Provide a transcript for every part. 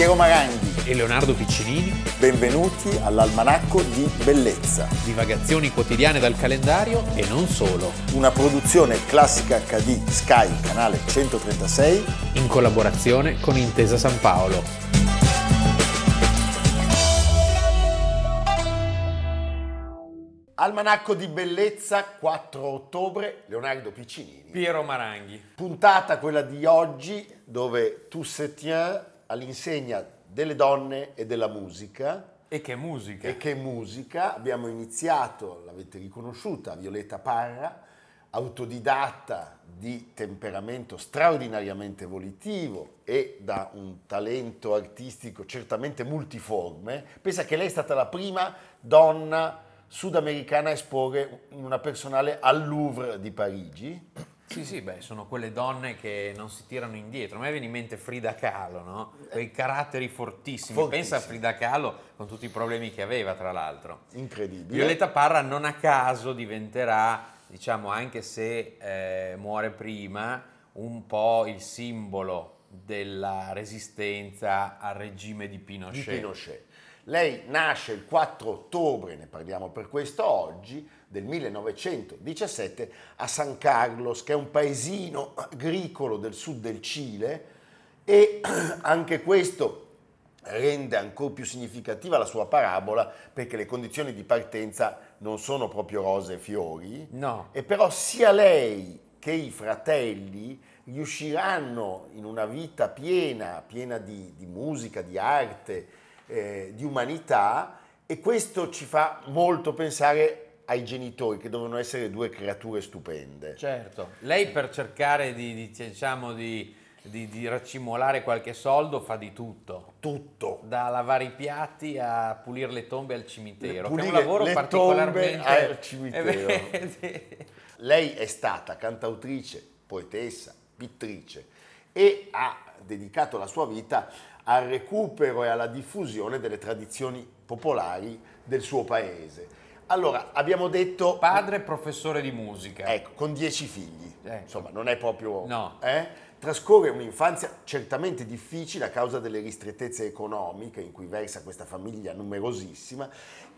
Piero Maranghi. e Leonardo Piccinini, Benvenuti all'Almanacco di Bellezza, divagazioni quotidiane dal calendario e non solo, una produzione classica HD Sky, canale 136. in collaborazione con Intesa San Paolo. Almanacco di Bellezza, 4 ottobre, Leonardo Piccinini. Piero Maranghi. Puntata quella di oggi dove tu se tiens all'insegna delle donne e della musica. E che musica! E che musica? Abbiamo iniziato, l'avete riconosciuta, Violetta Parra, autodidatta di temperamento straordinariamente volitivo e da un talento artistico certamente multiforme. Pensa che lei è stata la prima donna sudamericana a esporre in una personale al Louvre di Parigi. Sì, sì, beh, sono quelle donne che non si tirano indietro. A me viene in mente Frida Kahlo, no? Quei caratteri fortissimi. Fortissimi. Pensa a Frida Kahlo con tutti i problemi che aveva, tra l'altro. Incredibile. Violetta Parra non a caso diventerà, diciamo, anche se eh, muore prima, un po' il simbolo della resistenza al regime di di Pinochet. Lei nasce il 4 ottobre, ne parliamo per questo oggi, del 1917 a San Carlos, che è un paesino agricolo del sud del Cile e anche questo rende ancora più significativa la sua parabola perché le condizioni di partenza non sono proprio rose e fiori. No. E però sia lei che i fratelli riusciranno in una vita piena, piena di, di musica, di arte, eh, di umanità e questo ci fa molto pensare ai genitori che devono essere due creature stupende. Certo, lei per cercare di, di, diciamo, di, di- di raccimolare qualche soldo fa di tutto, Tutto. da lavare i piatti a pulire le tombe al cimitero, che è un Pulire lavoro le particolarmente... tombe al cimitero. Eh. Lei è stata cantautrice, poetessa, pittrice e ha dedicato la sua vita al recupero e alla diffusione delle tradizioni popolari del suo paese. Allora, abbiamo detto, Padre professore di musica. ecco, con dieci figli, Ecco. insomma, non è proprio... No. eh? Trascorre un'infanzia certamente difficile a causa delle ristrettezze economiche in cui versa questa famiglia numerosissima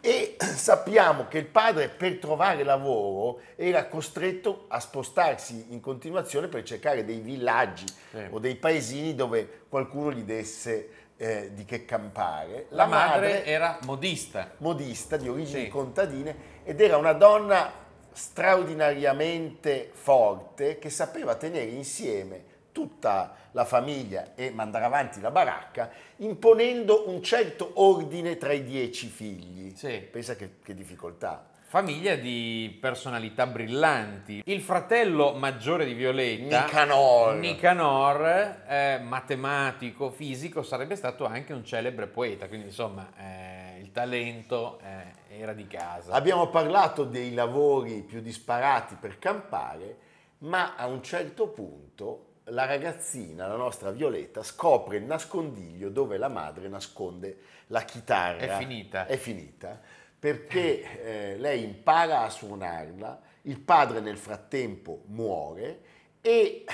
e sappiamo che il padre per trovare lavoro era costretto a spostarsi in continuazione per cercare dei villaggi Sì. o dei paesini dove qualcuno gli desse eh, di che campare. La madre era modista. modista di origini Sì. contadine ed era una donna straordinariamente forte che sapeva tenere insieme tutta la famiglia e mandare avanti la baracca imponendo un certo ordine tra i dieci figli. Sì. Pensa che, che difficoltà. Famiglia di personalità brillanti. Il fratello maggiore di Violetta, Nicanor. Nicanor, eh, matematico, fisico, sarebbe stato anche un celebre poeta, quindi insomma eh, il talento eh, era di casa. Abbiamo parlato dei lavori più disparati per campare, ma a un certo punto la ragazzina, la nostra Violetta, scopre il nascondiglio dove la madre nasconde la chitarra. È finita. È finita, perché eh, lei impara a suonarla, il padre nel frattempo muore e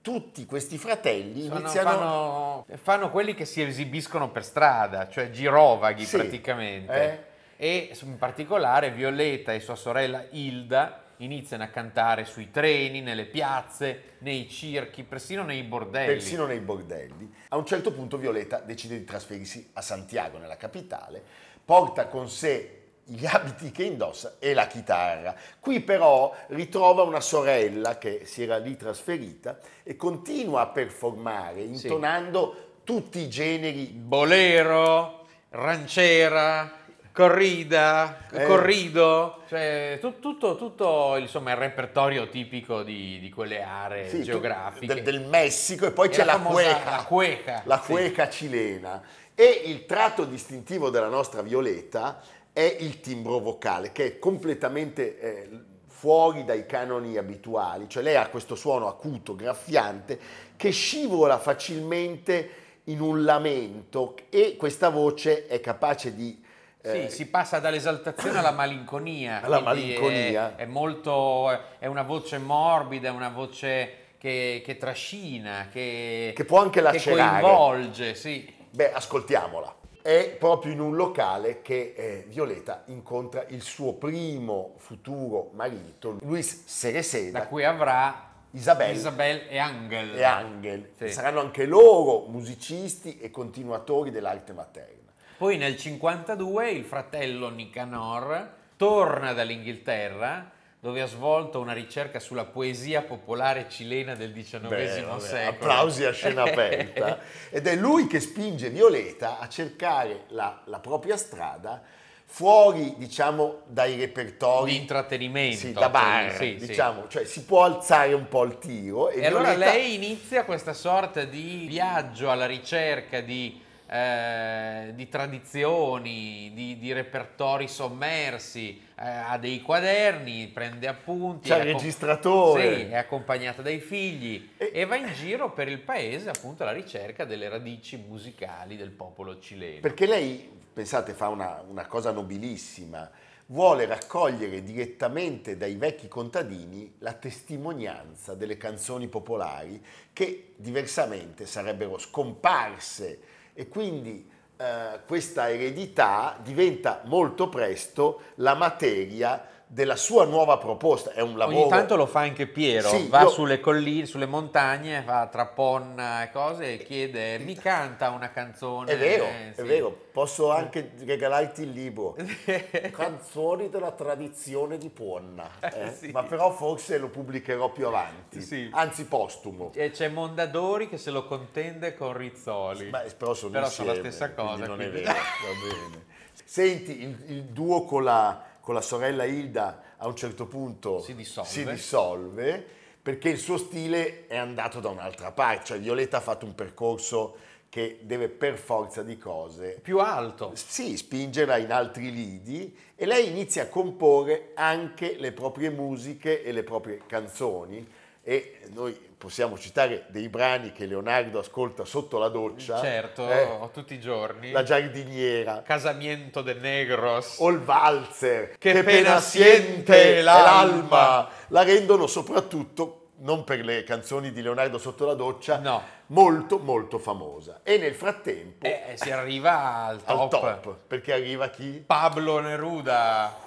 tutti questi fratelli Sono- iniziano... fanno, fanno quelli che si esibiscono per strada, cioè girovaghi Sì, praticamente. E in particolare Violetta e sua sorella Hilda iniziano a cantare sui treni, nelle piazze, nei circhi, persino nei bordelli. persino nei bordelli. A un certo punto Violetta decide di trasferirsi a Santiago, nella capitale, porta con sé gli abiti che indossa e la chitarra. Qui però ritrova una sorella che si era lì trasferita e continua a performare Sì. intonando tutti i generi Bolero, ranciera, corrida, Eh. corrido, cioè tu- tutto, tutto insomma, il repertorio tipico di, di quelle aree sì, tu- geografiche. del, del Messico e poi E c'è la la, famosa- cueca, la cueca, la sì. cueca cilena. E il tratto distintivo della nostra Violetta è il timbro vocale, che è completamente eh, fuori dai canoni abituali, cioè lei ha questo suono acuto, graffiante, che scivola facilmente in un lamento e questa voce è capace di... eh, Sì, si passa dall'esaltazione alla malinconia. Alla malinconia. È, è molto, è una voce morbida, è una voce che, che trascina, che, Che può anche lacerare. coinvolge, sì. Beh, ascoltiamola. È proprio in un locale che eh, Violeta incontra il suo primo futuro marito, Luis Cereseda. Da cui avrà Isabel, Isabel e Angel. E Angel. Sì. Saranno anche loro musicisti e continuatori dell'arte materna. Poi nel 52 il fratello Nicanor torna dall'Inghilterra dove ha svolto una ricerca sulla poesia popolare cilena del XIX Beh, secolo. Applausi a scena aperta. Ed è lui che spinge Violeta a cercare la, la propria strada fuori, diciamo, dai repertori di intrattenimento. Sì, da bar, sì, sì. diciamo, cioè si può alzare un po' il tiro. E, E allora Violeta- lei inizia questa sorta di viaggio alla ricerca di, eh, di tradizioni, di, di repertori sommersi, eh, ha dei quaderni, prende appunti. C'ha è il accom- registratore. Sì, è accompagnata dai figli E- e... va in giro per il paese appunto alla ricerca delle radici musicali del popolo cileno. Perché lei, pensate, fa una, una cosa nobilissima, vuole raccogliere direttamente dai vecchi contadini la testimonianza delle canzoni popolari che diversamente sarebbero scomparse e quindi eh, questa eredità diventa molto presto la materia della sua nuova proposta. È un lavoro... Ogni tanto lo fa anche Piero, Sì, va io- sulle colline, sulle montagne, va tra Ponna e cose e chiede, mi canta una canzone. È vero, Eh, è sì. vero, posso anche regalarti il libro. Canzoni della tradizione di Ponna, eh? Sì. ma però forse lo pubblicherò più avanti, anzi postumo. E c'è Mondadori che se lo contende con Rizzoli. Ma però sono Però sono la insieme, stessa cosa, non quindi- è vero, va bene. Senti, il, il duo con la, con la sorella Hilda a un certo punto Si dissolve. si dissolve perché il suo stile è andato da un'altra parte, cioè Violetta ha fatto un percorso che deve per forza di cose Più alto. sì, spingerla in altri lidi e lei inizia a comporre anche le proprie musiche e le proprie canzoni e noi possiamo citare dei brani che Leonardo ascolta sotto la doccia. Certo, eh, tutti i giorni. la giardiniera Casamiento de Negros. o il valzer Che pena siente l'alma. la rendono soprattutto non per le canzoni di Leonardo sotto la doccia No. molto molto famosa e nel frattempo Eh, si arriva al al top. top perché arriva chi? Pablo Neruda.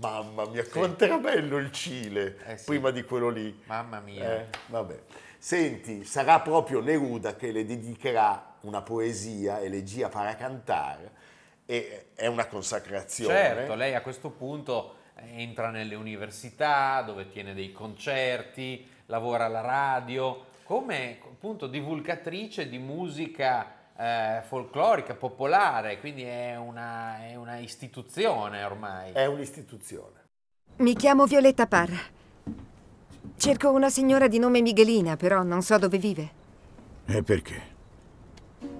Mamma mia, quanto era bello il Cile Eh sì. prima di quello lì. Mamma mia. Eh, vabbè. Senti, sarà proprio Neruda che le dedicherà una poesia, Elegia para cantare, e è una consacrazione. Certo, lei a questo punto entra nelle università dove tiene dei concerti, lavora alla radio, come appunto divulgatrice di musica eh, folclorica, popolare, quindi è una, è una istituzione ormai. È un'istituzione. Mi chiamo Violetta Parra. Cerco una signora di nome Miguelina, però non so dove vive, E perché?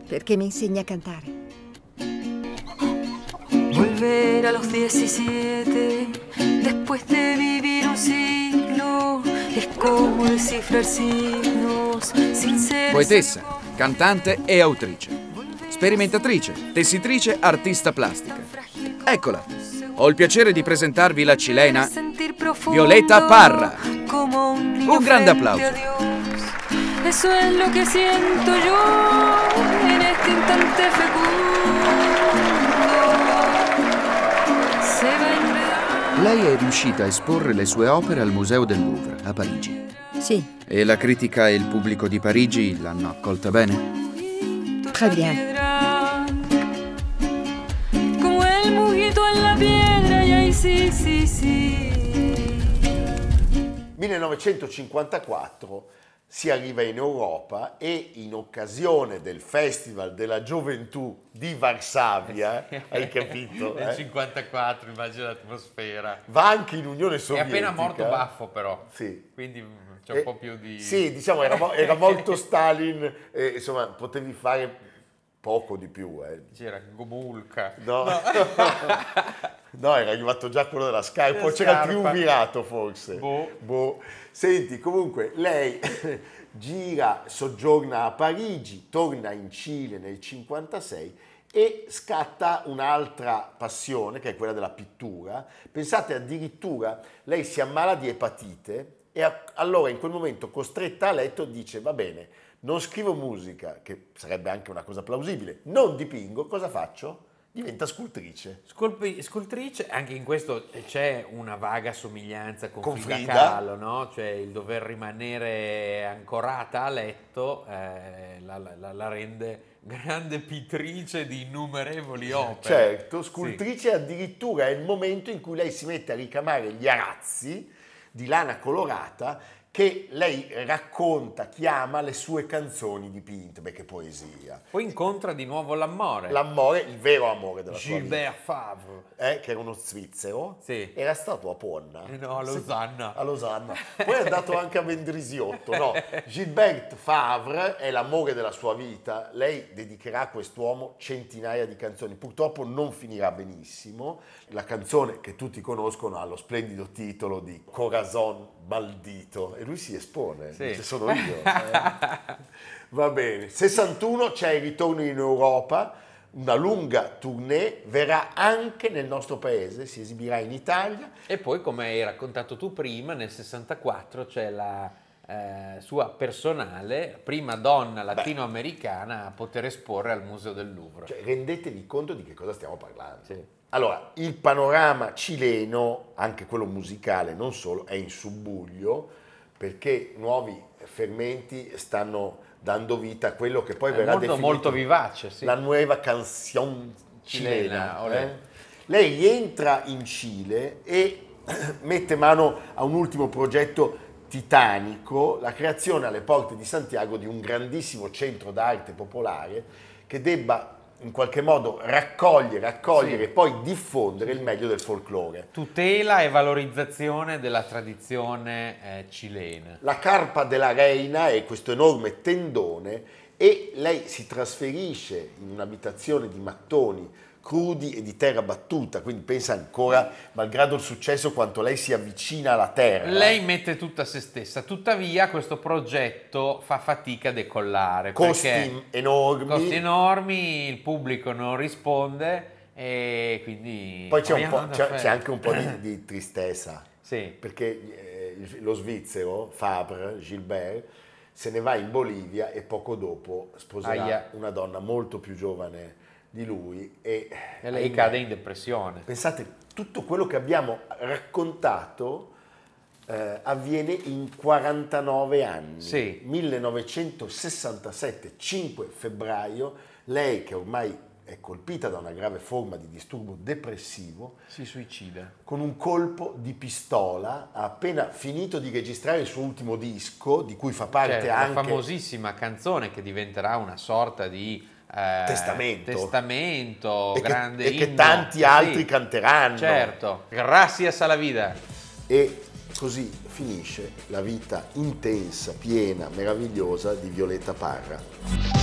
perché mi insegna a cantare. Volver a los 17 después de vivir un siglo es como descifrar signos sin ser Poetessa, cantante e autrice. Sperimentatrice, tessitrice, artista plastica. Eccola. Ho il piacere di presentarvi la cilena Violeta Parra. un, grande applauso. Eso es lo que siento yo en este instante fecundo. Se va enredando. Lei è riuscita a esporre le sue opere al Museo del Louvre a Parigi. Sì, E la critica e il pubblico di Parigi l'hanno accolta bene? Très bien. sí, sí, sí. 1954 si arriva in Europa e in occasione del Festival della Gioventù di Varsavia, hai capito? Nel eh? 54, immagino l'atmosfera. Va anche in Unione È Sovietica. appena morto Baffo però, Sì. quindi c'è un Eh, po' più di... Sì, diciamo, era, mo- era morto Stalin, e, insomma, potevi fare poco di più. eh. C'era Gomulka. No. No, era arrivato già quello della scarpa, o c'era scarpa. triumvirato forse. Boh. Boh. Senti, comunque, lei gira, soggiorna a Parigi, torna in Cile nel 56 e scatta un'altra passione, che è quella della pittura. Pensate addirittura, lei si ammala di epatite e a- allora in quel momento, costretta a letto, dice, va bene, non scrivo musica, che sarebbe anche una cosa plausibile, non dipingo, cosa faccio? Diventa scultrice. Scolpi- scultrice, anche in questo c'è una vaga somiglianza con, Con Frida, Frida. Kahlo, no? Cioè il dover rimanere ancorata a letto eh, la, la- la- rende grande pittrice di innumerevoli opere. Certo, Sì. scultrice addirittura è il momento in cui lei si mette a ricamare gli arazzi di lana colorata che lei racconta, chiama le sue canzoni dipinte, beh che poesia. Poi incontra di nuovo l'amore. L'amore, il vero amore della sua vita, Gilbert Favre. eh, che era uno svizzero, Sì. era stato a Ponna. Eh no, a Losanna. A Losanna. Poi è andato anche a Mendrisiotto. No, Gilbert Favre è l'amore della sua vita. Lei dedicherà a quest'uomo centinaia di canzoni. Purtroppo non finirà benissimo. La canzone che tutti conoscono ha lo splendido titolo di Corazon Maldito e lui si espone, Sì. dice sono io. eh. Va bene. 61 c'è il ritorno in Europa. Una lunga tournée verrà anche nel nostro paese, si esibirà in Italia E poi, come hai raccontato tu prima, nel 64 c'è la eh, sua personale prima donna latinoamericana a poter esporre al Museo del Louvre. Cioè, rendetevi conto di che cosa stiamo parlando. Sì. Allora, il panorama cileno, anche quello musicale, non solo, è in subbuglio perché nuovi fermenti stanno dando vita a quello che poi È verrà molto, definito molto vivace, sì. la nueva canción Cilena, cilena. eh. Lei rientra in Cile e mette mano a un ultimo progetto titanico, la creazione alle porte di Santiago di un grandissimo centro d'arte popolare che debba in qualche modo raccogliere, accogliere Sì. e poi diffondere il meglio del folklore. Tutela e valorizzazione della tradizione eh, cilena. La carpa della reina è questo enorme tendone e lei si trasferisce in un'abitazione di mattoni crudi e di terra battuta, quindi pensa ancora, malgrado il successo, quanto lei si avvicina alla terra. Lei mette tutta se stessa, tuttavia questo progetto fa fatica a decollare. costi enormi, costi enormi, il pubblico non risponde e quindi... poi c'è, c'è- c'è anche un po' di, di tristezza, Sì, perché eh, lo svizzero, Fabre, Gilbert, se ne va in Bolivia e poco dopo sposerà Aia. una donna molto più giovane di lui e, e lei ahimè, cade in depressione. Pensate, tutto quello che abbiamo raccontato eh, avviene in 49 anni. Sì. 1967, 5 febbraio, lei che ormai è colpita da una grave forma di disturbo depressivo, Si suicida. con un colpo di pistola ha appena finito di registrare il suo ultimo disco, di cui fa parte Cioè, la anche... famosissima canzone che diventerà una sorta di eh, Testamento. testamento, e che, grande e che tanti Sì, altri canteranno. Certo, gracias a la vida. E così finisce la vita intensa, piena, meravigliosa di Violetta Parra.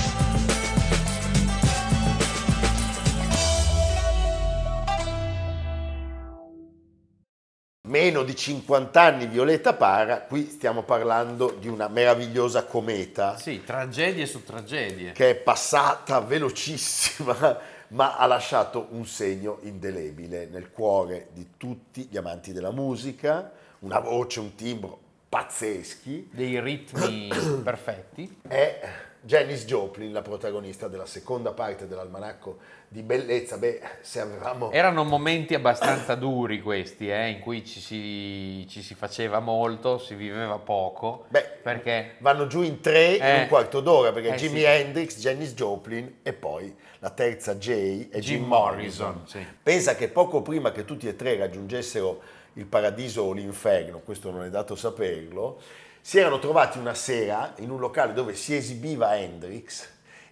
Meno di 50 anni Violetta Parra, qui stiamo parlando di una meravigliosa cometa Sì, tragedie su tragedie. che è passata velocissima, ma ha lasciato un segno indelebile nel cuore di tutti gli amanti della musica, una voce, un timbro pazzeschi. Dei ritmi perfetti. È Janis Joplin la protagonista della seconda parte dell'almanacco di bellezza. Beh, se avevamo... Erano momenti abbastanza duri questi, eh, in cui ci si, ci si faceva molto, si viveva poco. Beh, perché vanno giù in tre in Eh. un quarto d'ora perché Eh, Jimi sì. Hendrix, Janis Joplin e poi la terza J è Jim, Jim Morrison. Morrison, sì. Pensa che poco prima che tutti e tre raggiungessero il paradiso o l'inferno, questo non è dato saperlo, si erano trovati una sera in un locale dove si esibiva Hendrix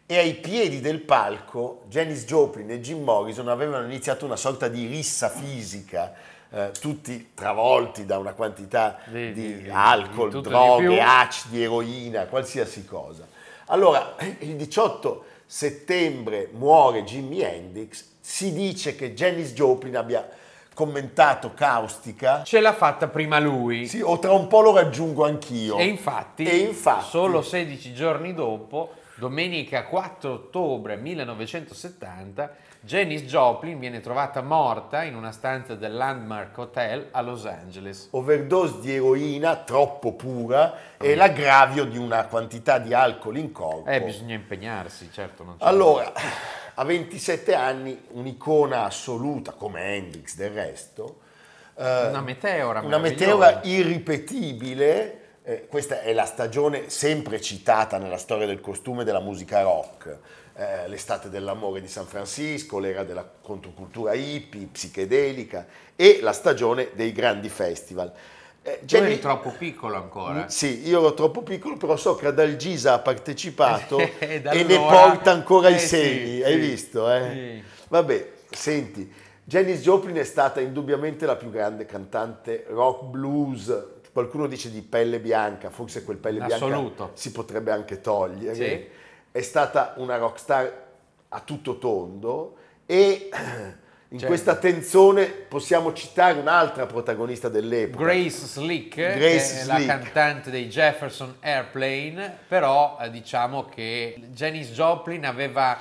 e ai piedi del palco Janis Joplin e Jim Morrison avevano iniziato una sorta di rissa fisica, eh, tutti travolti da una quantità Di- di, di- alcol, di droghe, acidi, eroina, qualsiasi cosa. Allora, il 18 settembre muore Jimi Hendrix, si dice che Janis Joplin abbia commentato caustica, ce l'ha fatta prima lui. sì, o tra un po' lo raggiungo anch'io. E infatti, E infatti- solo 16 giorni dopo, Domenica 4 ottobre 1970, Janis Joplin viene trovata morta in una stanza del Landmark Hotel a Los Angeles. Overdose di eroina troppo pura e l'aggravio di una quantità di alcol in corpo. Eh, bisogna impegnarsi, certo. Non c'è Allora, a 27 anni, un'icona assoluta, come Hendrix del resto, eh, Una meteora una meteora irripetibile. eh, questa è la stagione sempre citata nella storia del costume della musica rock. Eh, l'estate dell'amore di San Francisco, l'era della controcultura hippie, psichedelica e la stagione dei grandi festival. Eh, Tu eri troppo piccolo ancora. sì, io ero troppo piccolo, però so che ad Algisa ha partecipato E e da ne allora- porta ancora i Eh, sì, segni, hai sì. visto? Eh? Sì. Vabbè, senti, Janis Joplin è stata indubbiamente la più grande cantante rock blues. Qualcuno dice di pelle bianca, forse quel pelle In bianca assoluto. si potrebbe anche togliere. Sì. È stata una rockstar a tutto tondo e in Certo. questa tensione possiamo citare un'altra protagonista dell'epoca. Grace Slick, Grace Slick. la cantante dei Jefferson Airplane, però eh, diciamo che Janis Joplin aveva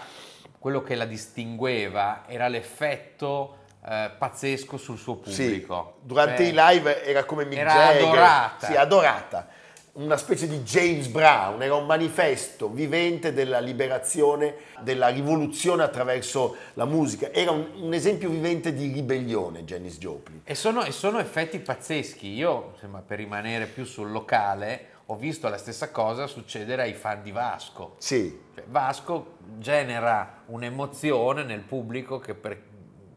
quello che la distingueva, era l'effetto eh, pazzesco sul suo pubblico. Sì, durante Cioè, i live era come Mick era Jagger. adorata. Sì, adorata. Una specie di James Brown, era un manifesto vivente della liberazione, della rivoluzione attraverso la musica. Era un, un esempio vivente di ribellione, Janis Joplin. E sono, e sono effetti pazzeschi. Io, insomma, per rimanere più sul locale, ho visto la stessa cosa succedere ai fan di Vasco. Sì, Cioè, Vasco genera un'emozione nel pubblico che per,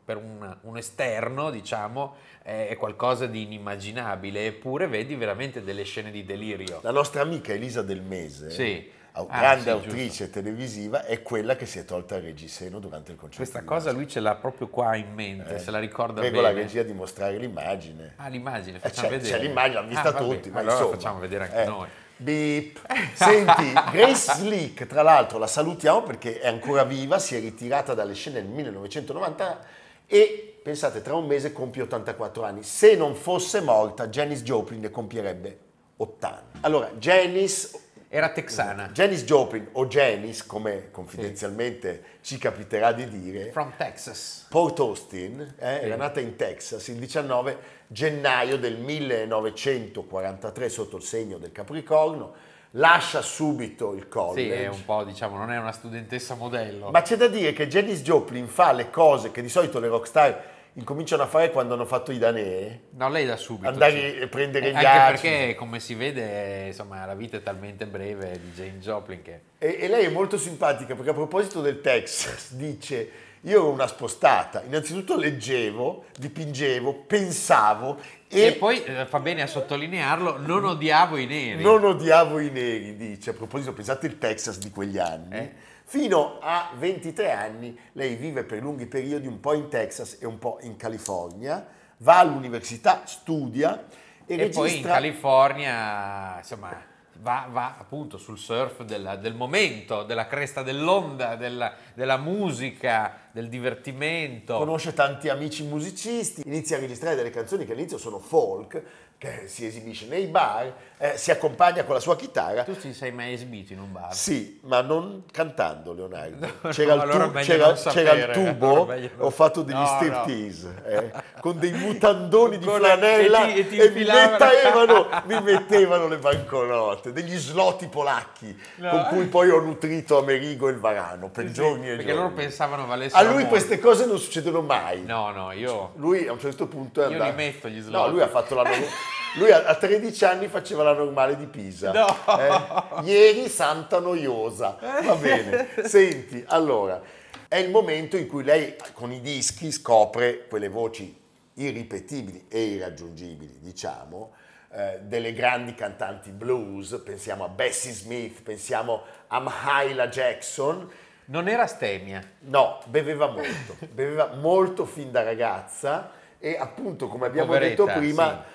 per un, un esterno, diciamo, è, qualcosa di inimmaginabile, eppure vedi veramente delle scene di delirio. la nostra amica Elisa Del Mese, Sì. Ah, grande sì, autrice televisiva, è quella che si è tolta il reggiseno durante il concerto. Questa cosa lui ce l'ha proprio qua in mente, Eh, se la ricorda Prego la bene. regia di mostrare l'immagine. Ah, l'immagine, Eh, facciamo c'è, vedere. c'è l'immagine, l'hanno vista Ah, tutti, ma allora insomma. facciamo vedere anche Eh, noi. Beep. Senti, Grace Slick, tra l'altro, la salutiamo perché è ancora viva, si è ritirata dalle scene nel 1990 e pensate, tra un mese compie 84 anni. Se non fosse morta, Janis Joplin ne compierebbe 80. Allora, Janis Era texana, Janis Joplin o Janis, come confidenzialmente ci capiterà di dire, from Texas. Port Austin, eh, era nata in Texas il 19 gennaio del 1943 sotto il segno del Capricorno, lascia subito il college. Sì, è un po', diciamo, non è una studentessa modello. Ma c'è da dire che Janis Joplin fa le cose che di solito le rockstar incominciano a fare quando hanno fatto i danè, No, lei da subito. andare sì. a prendere Eh, gli Anche altri. perché, come si vede, insomma, la vita è talmente breve di Jane Joplin che... E, e lei è molto simpatica perché a proposito del Texas dice io ero una spostata, innanzitutto leggevo, dipingevo, pensavo e, E, poi eh, fa bene a sottolinearlo, non odiavo i neri. non odiavo i neri, dice. A proposito, pensate il Texas di quegli anni. Eh. Fino a 23 anni lei vive per lunghi periodi un po' in Texas e un po' in California, va all'università, studia e, E registra... poi in California, insomma, va, va appunto sul surf della- del momento, della cresta dell'onda, della, della musica, del divertimento. Conosce tanti amici musicisti, inizia a registrare delle canzoni che all'inizio sono folk, che si esibisce nei bar, eh, si accompagna con la sua chitarra. Tu ti sei mai esibito in un bar? Sì, ma non cantando, Leonardo. No, C'era, no, il, allora tu- meglio c'era- c'era il tubo, allora non- ho fatto degli No, striptease eh, con dei mutandoni di flanella e ti- e ti mi infilavano. mettevano, mi mettevano le banconote, degli sloti polacchi con cui poi ho nutrito Amerigo e il Varano per Sì, giorni e perché giorni. loro pensavano A valessero lui molto. queste cose non succedono mai. No, no, io... Lui a un certo punto è Io andato... li metto gli No, slot. lui ha fatto la Lui a a 13 anni faceva la normale di Pisa. No. Eh, Ieri santa noiosa. Va bene. Senti, allora, è il momento in cui lei con i dischi scopre quelle voci irripetibili e irraggiungibili, diciamo, eh, delle grandi cantanti blues, pensiamo a Bessie Smith, pensiamo a Mahalia Jackson, Non era stemia. No, beveva molto, beveva molto fin da ragazza e appunto come abbiamo Poveretta, detto prima sì. Avesse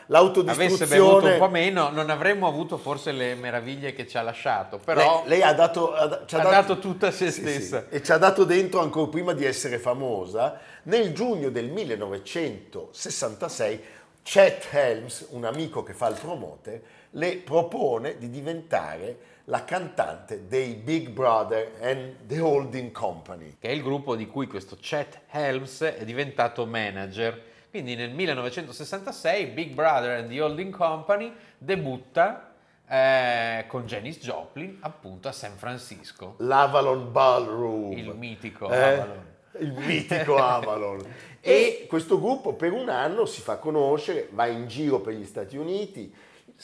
bevuto l'autodistruzione un po' meno, non avremmo avuto forse le meraviglie che ci ha lasciato, però lei, lei ha dato, ha, ci ha dato tutta se Sì, stessa. sì, e ci ha dato dentro ancora prima di essere famosa nel giugno del 1966 Chet Helms, un amico che fa il promoter, le propone di diventare la cantante dei Big Brother and the Holding Company. che è il gruppo di cui questo Chet Helms è diventato manager. Quindi nel 1966 Big Brother and the Holding Company debutta eh, con Janis Joplin appunto a San Francisco. L'Avalon Ballroom. Il mitico Eh, Avalon. Il mitico Avalon. e questo gruppo per un anno si fa conoscere, va in giro per gli Stati Uniti.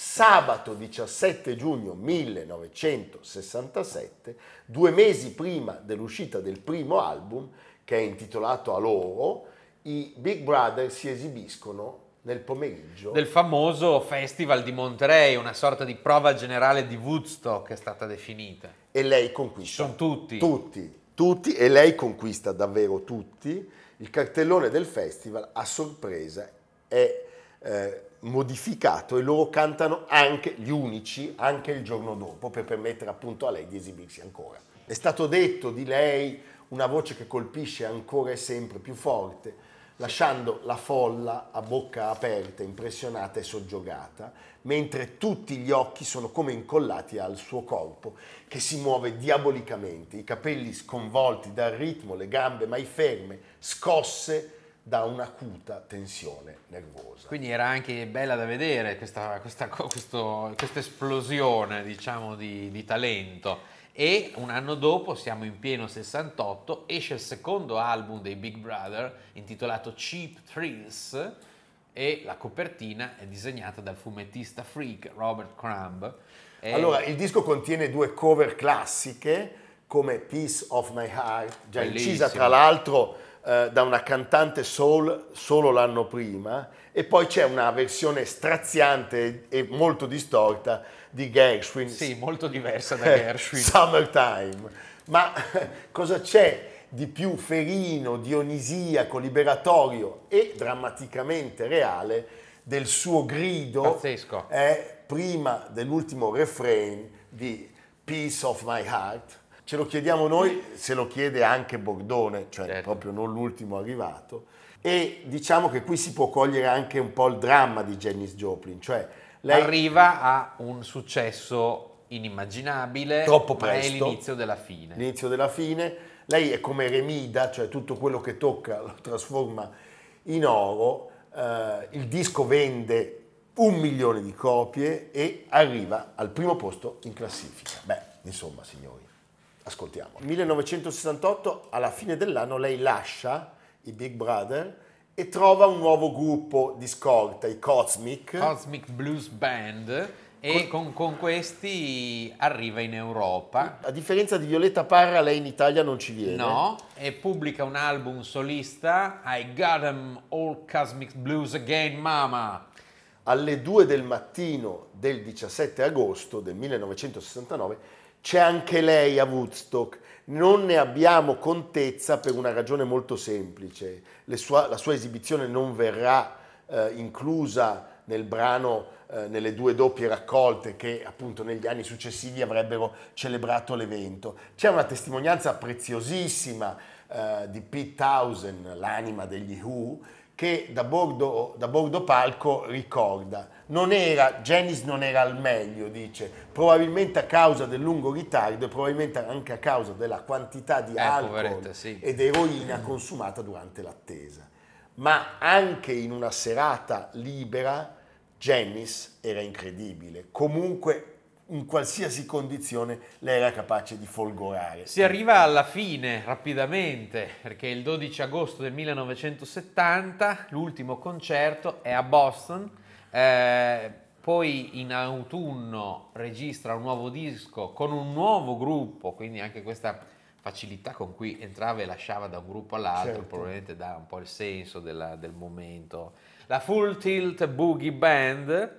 Sabato 17 giugno 1967, due mesi prima dell'uscita del primo album, che è intitolato A loro, i Big Brother si esibiscono nel pomeriggio Del famoso Festival di Monterey, una sorta di prova generale di Woodstock che è stata definita. e lei conquista. Ci sono tutti. Tutti, tutti, e lei conquista davvero tutti. Il cartellone del festival a sorpresa è eh, modificato e loro cantano anche gli unici, anche il giorno dopo, per permettere appunto a lei di esibirsi ancora. È stato detto di lei una voce che colpisce ancora e sempre più forte, lasciando la folla a bocca aperta, impressionata e soggiogata, mentre tutti gli occhi sono come incollati al suo corpo, che si muove diabolicamente, i capelli sconvolti dal ritmo, le gambe mai ferme, scosse da un'acuta tensione nervosa. Quindi era anche bella da vedere questa, questa questo- questa esplosione, diciamo, di, di talento. E un anno dopo, siamo in pieno 68, esce il secondo album dei Big Brother intitolato Cheap Thrills e la copertina è disegnata dal fumettista freak Robert Crumb. E- Allora, il disco contiene due cover classiche come Piece of My Heart, già Bellissimo. incisa tra l'altro eh, da una cantante soul solo l'anno prima, e poi c'è una versione straziante e molto distorta di Gershwin, sì, molto diversa da eh, Gershwin. Summertime. Ma cosa c'è di più ferino, dionisiaco, liberatorio e drammaticamente reale del suo grido Pazzesco. è prima dell'ultimo refrain di Peace of My Heart. Ce lo chiediamo noi, se lo chiede anche Bordone, cioè Certo. proprio non l'ultimo arrivato. E diciamo che qui si può cogliere anche un po' il dramma di Janis Joplin, cioè lei Arriva a un successo inimmaginabile, Troppo ma è presto. l'inizio della fine. l'inizio della fine. Lei è come Remida, cioè tutto quello che tocca lo trasforma in oro. Eh, il disco vende un milione di copie e arriva al primo posto in classifica. Beh, insomma, signori, ascoltiamo. 1968, alla fine dell'anno, lei lascia i Big Brother e trova un nuovo gruppo di scorta, i Cosmic. Cosmic Blues Band e con, con questi arriva in Europa. A differenza di Violetta Parra, lei in Italia non ci viene. No, e pubblica un album solista, I Got 'em All Cosmic Blues Again Mama. alle 2 del mattino del 17 agosto del 1969 c'è anche lei a Woodstock. Non ne abbiamo contezza per una ragione molto semplice. Sua- la sua esibizione non verrà eh, inclusa nel brano, eh, nelle due doppie raccolte che appunto negli anni successivi avrebbero celebrato l'evento. C'è una testimonianza preziosissima eh, di Pete Townsend, l'anima degli Who, che da bordo, da bordo palco ricorda, non era, Janis non era al meglio, dice, probabilmente a causa del lungo ritardo e probabilmente anche a causa della quantità di Eh, alcol sì. ed eroina consumata durante l'attesa. Ma anche in una serata libera, Janis era incredibile. Comunque, in qualsiasi condizione, lei era capace di folgorare. Si arriva alla fine rapidamente perché il 12 agosto del 1970 l'ultimo concerto è a Boston, eh, poi in autunno registra un nuovo disco con un nuovo gruppo, quindi anche questa facilità con cui entrava e lasciava da un gruppo all'altro Certo. probabilmente dà un po' il senso della- del momento. La Full Tilt Boogie Band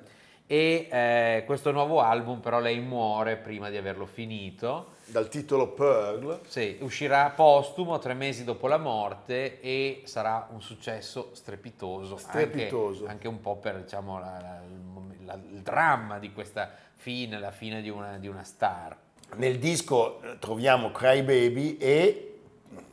e eh, questo nuovo album però lei muore prima di averlo finito. Dal titolo Pearl, Sì, uscirà postumo tre mesi dopo la morte e sarà un successo strepitoso. Strepitoso. Anche, anche un po' per diciamo, la- la- la- il dramma di questa fine, la fine di una, di una star. Nel disco eh, troviamo Cry Baby e,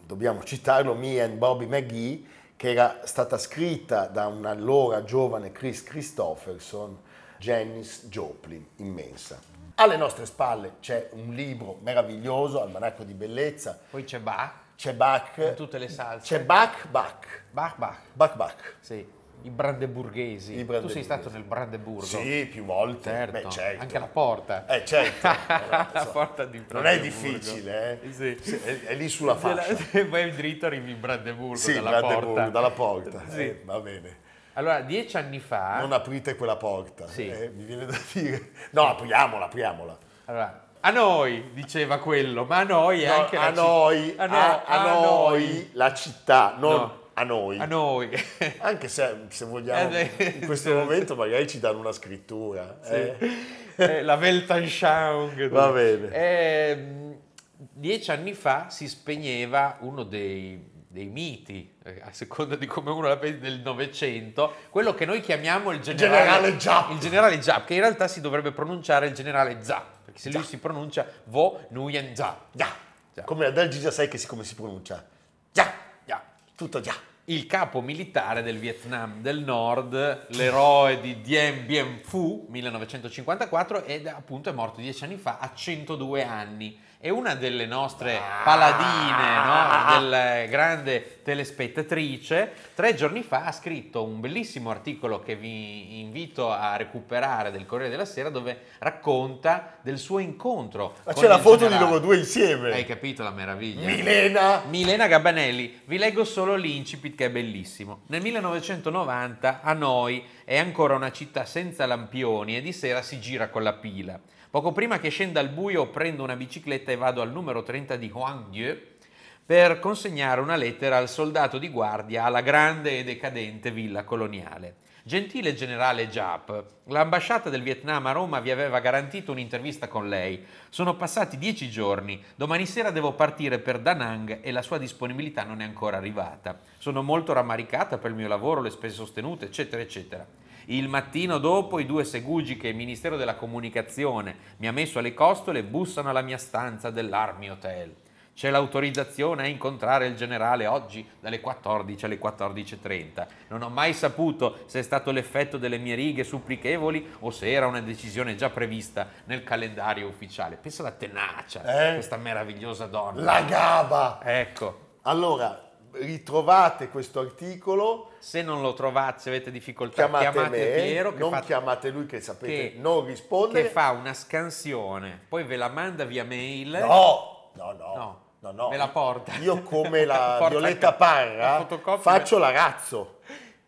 dobbiamo citarlo, Me and Bobby McGee, che era stata scritta da un allora giovane Chris Christopherson, Janis Joplin, immensa. Alle nostre spalle c'è un libro meraviglioso, Almanacco di Bellezza, Poi c'è Bach, c'è Bach, con tutte le salse. c'è Bach, Bach, Bach, Bach. Bach, Bach. Sì, i brandeburghesi. I Tu sei brandeburghesi. stato nel Brandeburgo? Sì, più volte. certo. Beh, certo. Anche la porta. Eh, certo. la porta di Non è Brandeburgo. difficile, eh. Sì. Sì, È, è lì sulla fascia. E poi dritto arrivi in Brandeburgo Sì, dalla Brandeburgo, porta. dalla porta. Sì. Eh, va bene. Allora, dieci anni fa... Non aprite quella porta. Sì. eh, mi viene da dire. No, apriamola, apriamola. Allora, a noi, diceva quello, ma a noi è No, anche la a, noi, a, no- a, a a noi, la città, non No. a noi. A noi. Anche se, se vogliamo, Eh, sì. in questo momento magari ci danno una scrittura. eh. Eh, la Weltanschauung. Va bene. Ehm, dieci anni fa si spegneva uno dei, dei miti, eh, a seconda di come uno la vede, del Novecento, quello che noi chiamiamo il generale, Generale. Il generale Giap, che in realtà si dovrebbe pronunciare il generale Za, perché se lui si pronuncia Vo Nguyen Za. Già. Già. Come Adel Gigia sai che si, come si pronuncia? Già, Già. tutto già. il capo militare del Vietnam del Nord, l'eroe di Dien Bien Phu, 1954, ed appunto è morto dieci anni fa a 102 anni. È una delle nostre paladine, no? del grande telespettatrice. Tre giorni fa ha scritto un bellissimo articolo che vi invito a recuperare del Corriere della Sera dove racconta del suo incontro. Ma c'è la foto di generale. loro due insieme. Hai capito la meraviglia? Milena. Milena Gabanelli, vi leggo solo l'incipit che è bellissimo. Nel 1990 Hanoi è ancora una città senza lampioni e di sera si gira con la pila. Poco prima che scenda al buio prendo una bicicletta e vado al numero 30 di Huangdieu per consegnare una lettera al soldato di guardia alla grande e decadente villa coloniale. Gentile generale Giap, l'ambasciata del Vietnam a Roma vi aveva garantito un'intervista con lei. Sono passati dieci giorni, domani sera devo partire per Da Nang e la sua disponibilità non è ancora arrivata. Sono molto rammaricata per il mio lavoro, le spese sostenute, eccetera, eccetera. Il mattino dopo i due segugi che il Ministero della Comunicazione mi ha messo alle costole bussano alla mia stanza dell'Army Hotel. C'è l'autorizzazione a incontrare il generale oggi dalle 14 alle 14.30. Non ho mai saputo se è stato l'effetto delle mie righe supplichevoli o se era una decisione già prevista nel calendario ufficiale. Pensa alla tenacia, Eh? questa meravigliosa donna. La gaba. Ecco, Allora, ritrovate questo articolo, se non lo trovate, se avete difficoltà, chiamate, chiamate, me, Piero non fa chiamate lui che sapete che- non rispondere. che fa una scansione, poi ve la manda via mail. No, no, no. No. no, no. Me la porta. Io come la Violetta la Parra fotocopia. faccio l'arazzo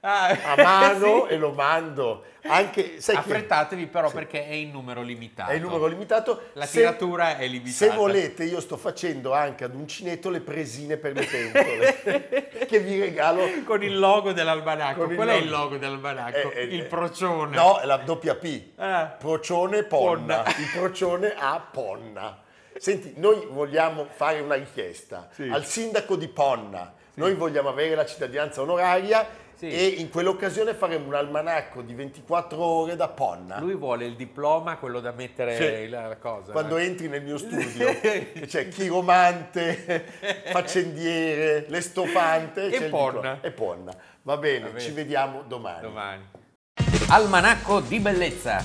Ah, a mano sì. e lo mando. Anche, sai che Affrettatevi però Sì. perché è in numero limitato. è il numero limitato. La Se- tiratura è limitata. Se volete, io sto facendo anche ad uncinetto le presine per le pentole che vi regalo. Con il logo il Qual è logo. il logo dell'almanacco? Eh, eh, il eh, procione. No, è la doppia P. Ah. Procione Ponna. Ponna. Il procione a Ponna. Senti, noi vogliamo fare una richiesta Sì. al sindaco di Ponna. Noi vogliamo avere la cittadinanza onoraria Sì. e in quell'occasione faremo un almanacco di 24 ore da Ponna. Lui vuole il diploma, quello da mettere Sì. la cosa. Quando eh. entri nel mio studio, c'è chiromante, faccendiere, l'estofante E Ponna. E Ponna. Va bene, Va bene. ci vediamo domani. Domani. Almanacco di bellezza